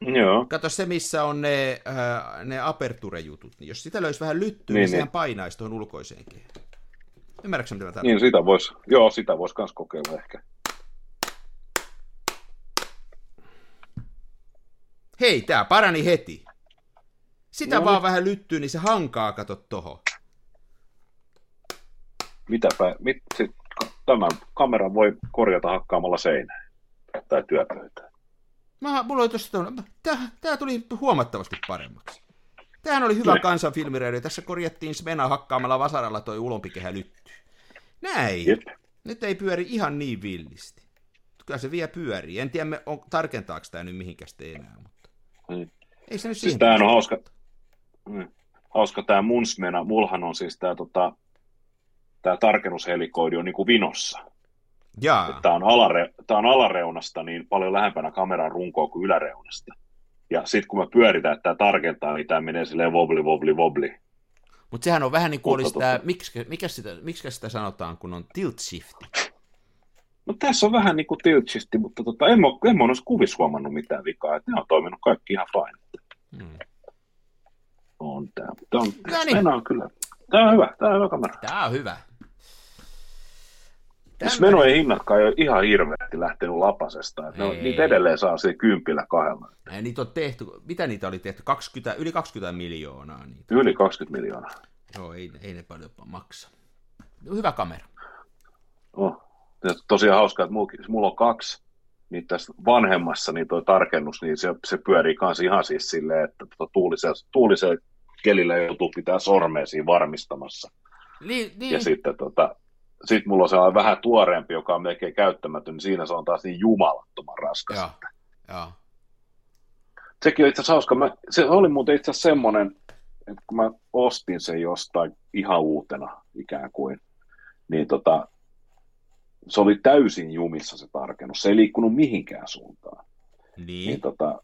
Joo. Kato se, missä on ne, äh, ne aperture-jutut, niin jos sitä löisi vähän lyttyä, niin, Niin, niin sehän niin. painaisi tuohon ulkoiseen kehään. Ymmärrätkö mitä mä tarkoitan? Niin sitä voisi, joo, sitä voisi myös kokeilla ehkä. Hei, tää parani heti. Sitä No vaan niin. vähän lyttyy, niin se hankaa, kato tohon. Mitäpä, mit, sit, tämän kameran voi korjata hakkaamalla seinään tai työpöytään. Mä, mulla oli tossa tää, tää tuli huomattavasti paremmaksi. Tämähän oli hyvä Kyllä. kansan filmireidi. Tässä korjattiin Svena hakkaamalla vasaralla toi ulompikehän lyttyy. Näin. Jep. Nyt ei pyöri ihan niin villisti. Kyllä se vielä pyörii. En tiedä, on, tarkentaako tämä nyt mihinkäs enää, Niin. ei se nyt Siis tämähän on hauska, mm, hauska tämä mun smena. Mulhan on siis tämä tota, tää tarkennushelikoidi on niinku vinossa. Jaa, Tämä on, alare, tää on alareunasta niin paljon lähempänä kameran runkoa kuin yläreunasta. Ja sitten kun mä pyöritän, että tämä tarkentaa, niin tämä menee silleen wobli, wobli, wobli. mutta sehän on vähän niin kuin olisi tota- tämä, miksi, mikä sitä, miksi sitä sanotaan, kun on tilt shift. No tässä on vähän niin kuin tiltsisti, mutta tota, en, mä, en mä ole kuvissa huomannut mitään vikaa, että ne on toiminut kaikki ihan fine. Hmm. On tämä. Tämä on, No niin. On kyllä. Tämä on hyvä, tämä on hyvä kamera. Tämä on hyvä. Smenojen hinnatkaan ei ole ihan hirveästi lähtenyt lapasesta. Että ne Ei. niitä edelleen saa siihen kympillä kahdella. Ei, niitä on tehty, mitä niitä oli tehty? 20, yli 20 miljoonaa niitä. Yli 20 miljoonaa. Joo, ei, ei ne paljon maksa. Hyvä kamera. Ja tosiaan hauskaa, että mulla, mulla on kaksi, niin tässä vanhemmassa niin toi tarkennus, niin se, se pyörii kanssa ihan siis silleen, että tota tuulisella, tuulisella kelillä joutuu pitää sormea siinä varmistamassa. Niin, niin. Ja sitten tota, sit mulla on sellainen vähän tuoreempi, joka on melkein käyttämätön, niin siinä se on taas niin jumalattoman raskas. Joo, joo. Sekin on itse asiassa hauska. Mä, se oli muuten itse asiassa semmoinen, että kun mä ostin sen jostain ihan uutena ikään kuin, niin tota, se oli täysin jumissa se tarkennus. Se ei liikkunut mihinkään suuntaan. Niin, Niin. tota,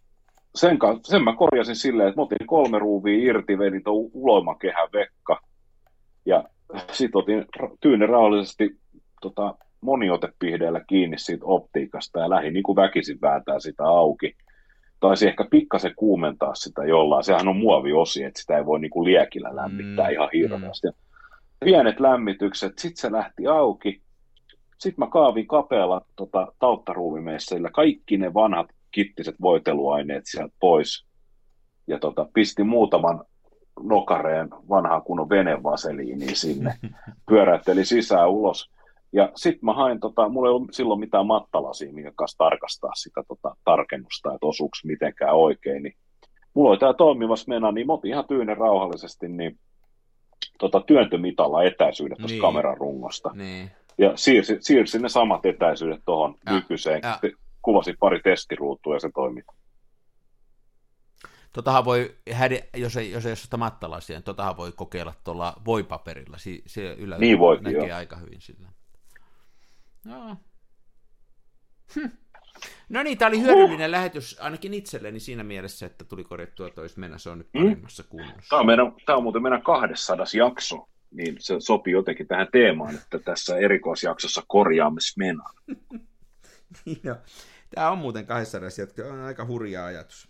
sen, ka- sen mä korjasin silleen, että mä otin kolme ruuvia irti, vedin tuon uloimakehän vekka ja sitten otin ra- tyynen rauhallisesti tota, moniotepihdeellä kiinni siitä optiikasta ja lähdin niin kuin väkisin vääntää sitä auki. Taisi ehkä pikkasen kuumentaa sitä jollain. Sehän on muoviosi, että sitä ei voi niin kuin liekillä lämmittää Mm, ihan hirveästi. Pienet lämmitykset, sitten se lähti auki. Sitten mä kaavin kapealla tota, tauttaruuvimeisseillä kaikki ne vanhat kittiset voiteluaineet sieltä pois. Ja tota, pistin muutaman nokareen vanhaa kunnon venevaseliiniin sinne. Pyöräytteli sisään ulos. Ja sitten mä hain, tota, mulla ei ollut silloin mitään mattalasia, minkä kanssa tarkastaa sitä tota, tarkennusta, että osuuko mitenkään oikein. Niin mulla oli tämä toimiva smena, niin mä otin ihan tyynen rauhallisesti, niin tota, työntömitalla etäisyydet tuosta Niin. kameran rungosta. Niin. Ja siirsi, siirsi ne samat etäisyydet tuohon nykyiseen. ja. Kuvasi pari testiruutua ja se toimi. Totahan voi, häde, jos ei, jos ei ole mattalaisia, niin totahan voi kokeilla tuolla voipaperilla. Si, se yllä Niin voi, näkee joo. aika hyvin sillä. No. Hm. No niin, tämä oli hyödyllinen lähetys ainakin itselleni siinä mielessä, että tuli korjattua tois mennä, se on nyt Mm. paremmassa kunnossa. Tämä on, meidän, tämä on muuten meidän 200 jakso, niin se sopii jotenkin tähän teemaan, että tässä erikoisjaksossa korjaamme Smenan. Joo. Tämä on muuten 200 jatka, on aika hurja ajatus.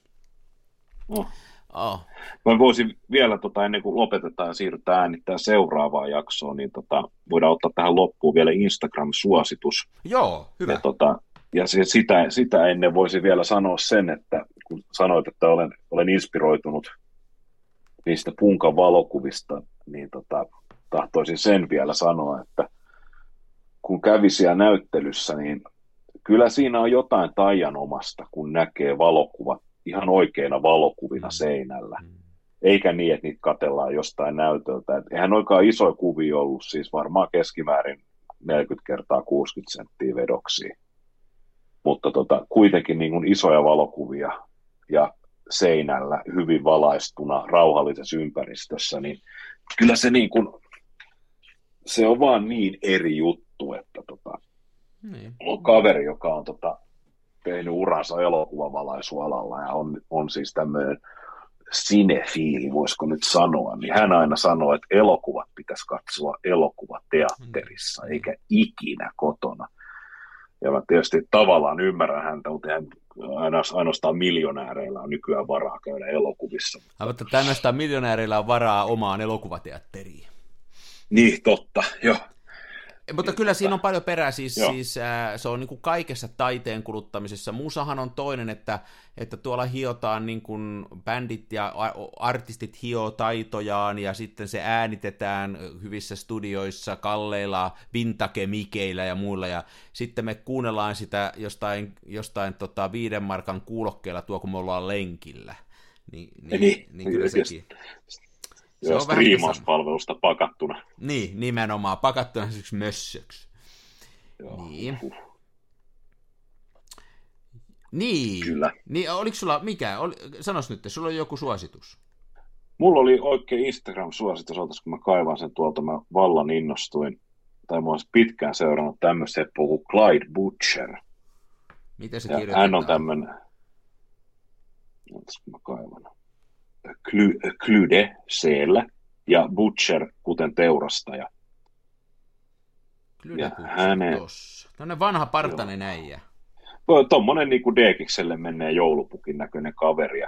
Oh. Oh. Mä voisin vielä, tota, ennen kuin lopetetaan ja siirrytään äänittämään seuraavaan jaksoon, niin tota, voidaan ottaa tähän loppuun vielä Instagram-suositus. Joo, hyvä. Ja, tota, ja se, sitä, sitä ennen voisin vielä sanoa sen, että kun sanoit, että olen, olen inspiroitunut niistä punkan valokuvista, niin tota, tahtoisin sen vielä sanoa, että kun kävi siellä näyttelyssä, niin kyllä siinä on jotain taianomasta, kun näkee valokuvat ihan oikeina valokuvina seinällä. Mm. Eikä niin, että niitä katellaan jostain näytöltä. Et eihän oikein iso kuvi ollut, siis varmaan keskimäärin 40 kertaa 60 senttiä vedoksia. Mutta tota, kuitenkin niin kuin isoja valokuvia ja seinällä hyvin valaistuna rauhallisessa ympäristössä, niin kyllä se, niin kuin, se on vaan niin eri juttu, että tota, Niin. on kaveri, joka on tota, tehnyt uransa elokuvavalaisualalla ja on, on siis tämmöinen sinefiili, voisiko nyt sanoa, niin hän aina sanoo, että elokuvat pitäisi katsoa elokuvateatterissa, eikä ikinä kotona. Ja mä tietysti tavallaan ymmärrän häntä, mutta eihän ainoas- ainoastaan miljonääreillä on nykyään varaa käydä elokuvissa. Aivan, että tämmöistä miljonäärillä on varaa omaan elokuvateatteriin. Niin, totta, joo. Mutta kyllä siinä on paljon perää, siis, Joo. siis ää, se on niin kuin kaikessa taiteen kuluttamisessa. Musahan on toinen, että, että tuolla hiotaan niin kuin bändit ja artistit hioo taitojaan ja sitten se äänitetään hyvissä studioissa, kalleilla, vintage-mikeillä ja muilla ja sitten me kuunnellaan sitä jostain, jostain tota viiden markan kuulokkeella tuo, kun me ollaan lenkillä. Niin, niin, Niin, niin kyllä sekin. Se Se on on vähän striimauspalvelusta pakattuna. Niin, nimenomaan, pakattuna siksi mössöksi. Joo. Niin. Huh. Niin. Kyllä. Niin, oliko sulla, mikä, oli, sanos nyt, sulla on joku suositus. Mulla oli oikein Instagram-suositus, otas kun mä kaivan sen tuolta, mä vallan innostuin, tai mä olisin pitkään seurannut tämmöistä kuin Clyde Butcher. Miten se Ja kirjoitetaan? hän on tämmöinen, kun mä kaivan, Kly, Klyde siellä ja Butcher kuten teurastaja. Kyllä, ja hänen- tossa. Tämmönen vanha partanen äijä. Tuommoinen niin kuin Deekikselle menee joulupukin näköinen kaveri.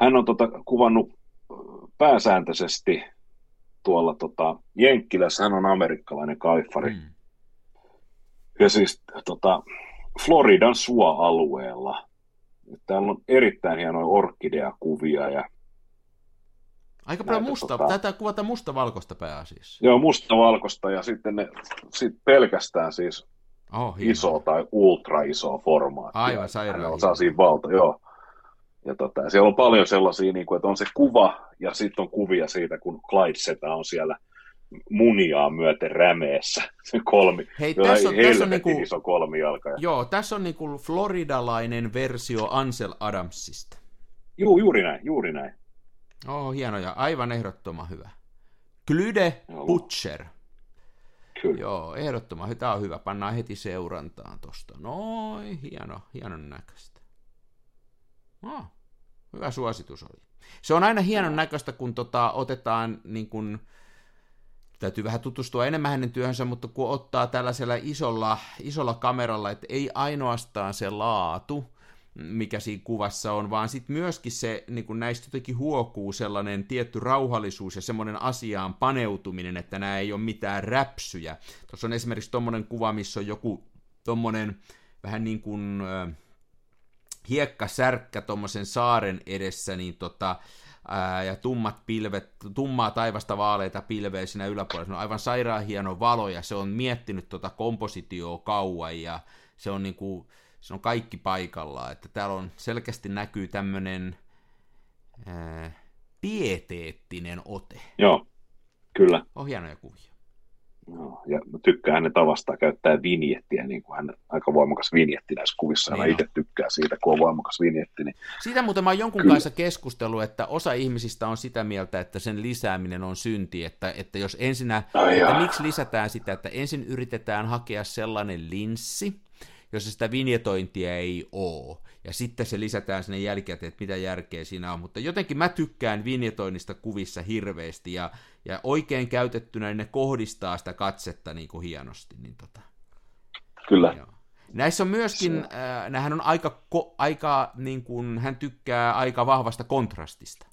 Hän on tota, kuvannut pääsääntöisesti tuolla tota, Jenkkilässä, hän on amerikkalainen kaifari. Mm. Ja siis tota, Floridan suoalueella. Täällä on erittäin hienoja orkideakuvia ja Aika paljon musta, tota- taitaa kuvata mustavalkoista pääasiassa. joo, mustavalkoista ja sitten ne sit pelkästään siis Oh, iso tai ultra iso formaatti. Aivan sairaan Hänellä on hieno. sellaisia valta, joo. Ja tota, ja siellä on paljon sellaisia, niin kuin, että on se kuva ja sitten on kuvia siitä, kun Clyde Seta on siellä muniaa myöten rämeessä. Se kolmi. Hei, tässä on, tässä on niinku, iso kolmijalka. Ja... joo, tässä on niinku floridalainen versio Ansel Adamsista. Juu, juuri näin, juuri näin. Oh, hieno ja aivan ehdottoman hyvä. Glyde Joo. Butcher. Kyllä. Joo, ehdottoman hyvä. Tämä on hyvä. Pannaan heti seurantaan tosta. Noin, hieno, hienon näköistä. Oh, hyvä suositus oli. Se on aina hienon näköistä, kun tota, otetaan niin kun, täytyy vähän tutustua enemmän hänen työhönsä, mutta kun ottaa tällaisella isolla, isolla kameralla, että ei ainoastaan se laatu, mikä siinä kuvassa on, vaan sitten myöskin se, niin kun näistä jotenkin huokuu sellainen tietty rauhallisuus ja semmoinen asiaan paneutuminen, että nämä ei ole mitään räpsyjä. Tuossa on esimerkiksi tuommoinen kuva, missä on joku tuommoinen vähän niin kuin ö, hiekkasärkkä tuommoisen saaren edessä, niin tota, ja tummat pilvet, tummaa taivasta vaaleita pilveä siinä yläpuolella. Se on aivan sairaan hieno valo, ja se on miettinyt tota kompositioa kauan, ja se on niinku, se on kaikki paikallaan, että täällä on selkeästi näkyy tämmöinen ää, pieteettinen ote. Joo, Kyllä. On hienoja kuvia. No, ja mä tykkään hänen tavastaan käyttää vinjettiä, niin kuin hän aika voimakas vinjetti näissä kuvissa. Niin mä itse tykkään siitä, kun on voimakas vinjetti. Niin... Siitä muuten mä oon jonkun Kyllä. kanssa keskustellut, että osa ihmisistä on sitä mieltä, että sen lisääminen on synti, että, että jos ensinnä, Ai että miksi lisätään sitä, että ensin yritetään hakea sellainen linssi, jos sitä vinjetointia ei ole, ja sitten se lisätään sinne jälkikäteen, että mitä järkeä siinä on, mutta jotenkin mä tykkään vinjetoinnista kuvissa hirveästi, ja, ja oikein käytettynä niin ne kohdistaa sitä katsetta niin kuin hienosti. Niin tota. Kyllä. Joo. Näissä on myöskin, äh, nähän on aika, ko, aika niin kuin, hän tykkää aika vahvasta kontrastista.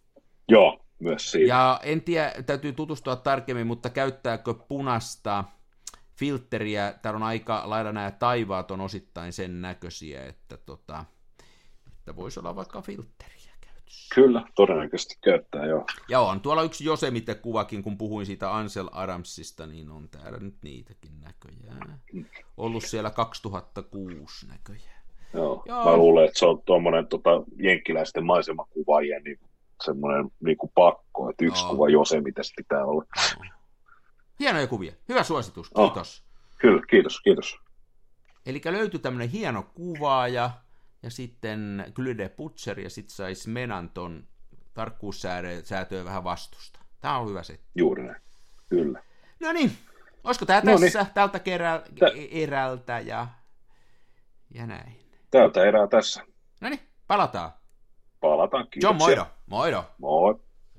Joo, myös siitä. Ja en tiedä, täytyy tutustua tarkemmin, mutta käyttääkö punasta filtteriä, täällä on aika lailla nämä taivaat on osittain sen näköisiä, että, tota, että voisi olla vaikka filtteriä käytössä. Kyllä, todennäköisesti käyttää, joo. Ja on tuolla yksi Josemite-kuvakin, kun puhuin siitä Ansel Adamsista, niin on täällä nyt niitäkin näköjään. Ollut siellä 2006 näköjään. Joo, joo. mä luulen, että se on tuommoinen tota, jenkkiläisten maisemakuvaajien niin semmoinen niin kuin pakko, että yksi joo. kuva Josemitesta pitää olla. Hienoja kuvia. Hyvä suositus. Oh. Kiitos. Oh, kyllä, kiitos, kiitos. Eli löytyi tämmöinen hieno kuvaaja ja sitten Glyde Putzer ja sitten saisi Menanton tarkkuussäätöä vähän vastusta. Tämä on hyvä setti. Juuri näin, kyllä. No niin, olisiko tämä no tässä tältä kerä, erältä ja, ja näin? Tältä erää tässä. No niin, palataan. Palataan, kiitoksia. John Moido. Moido. Moi.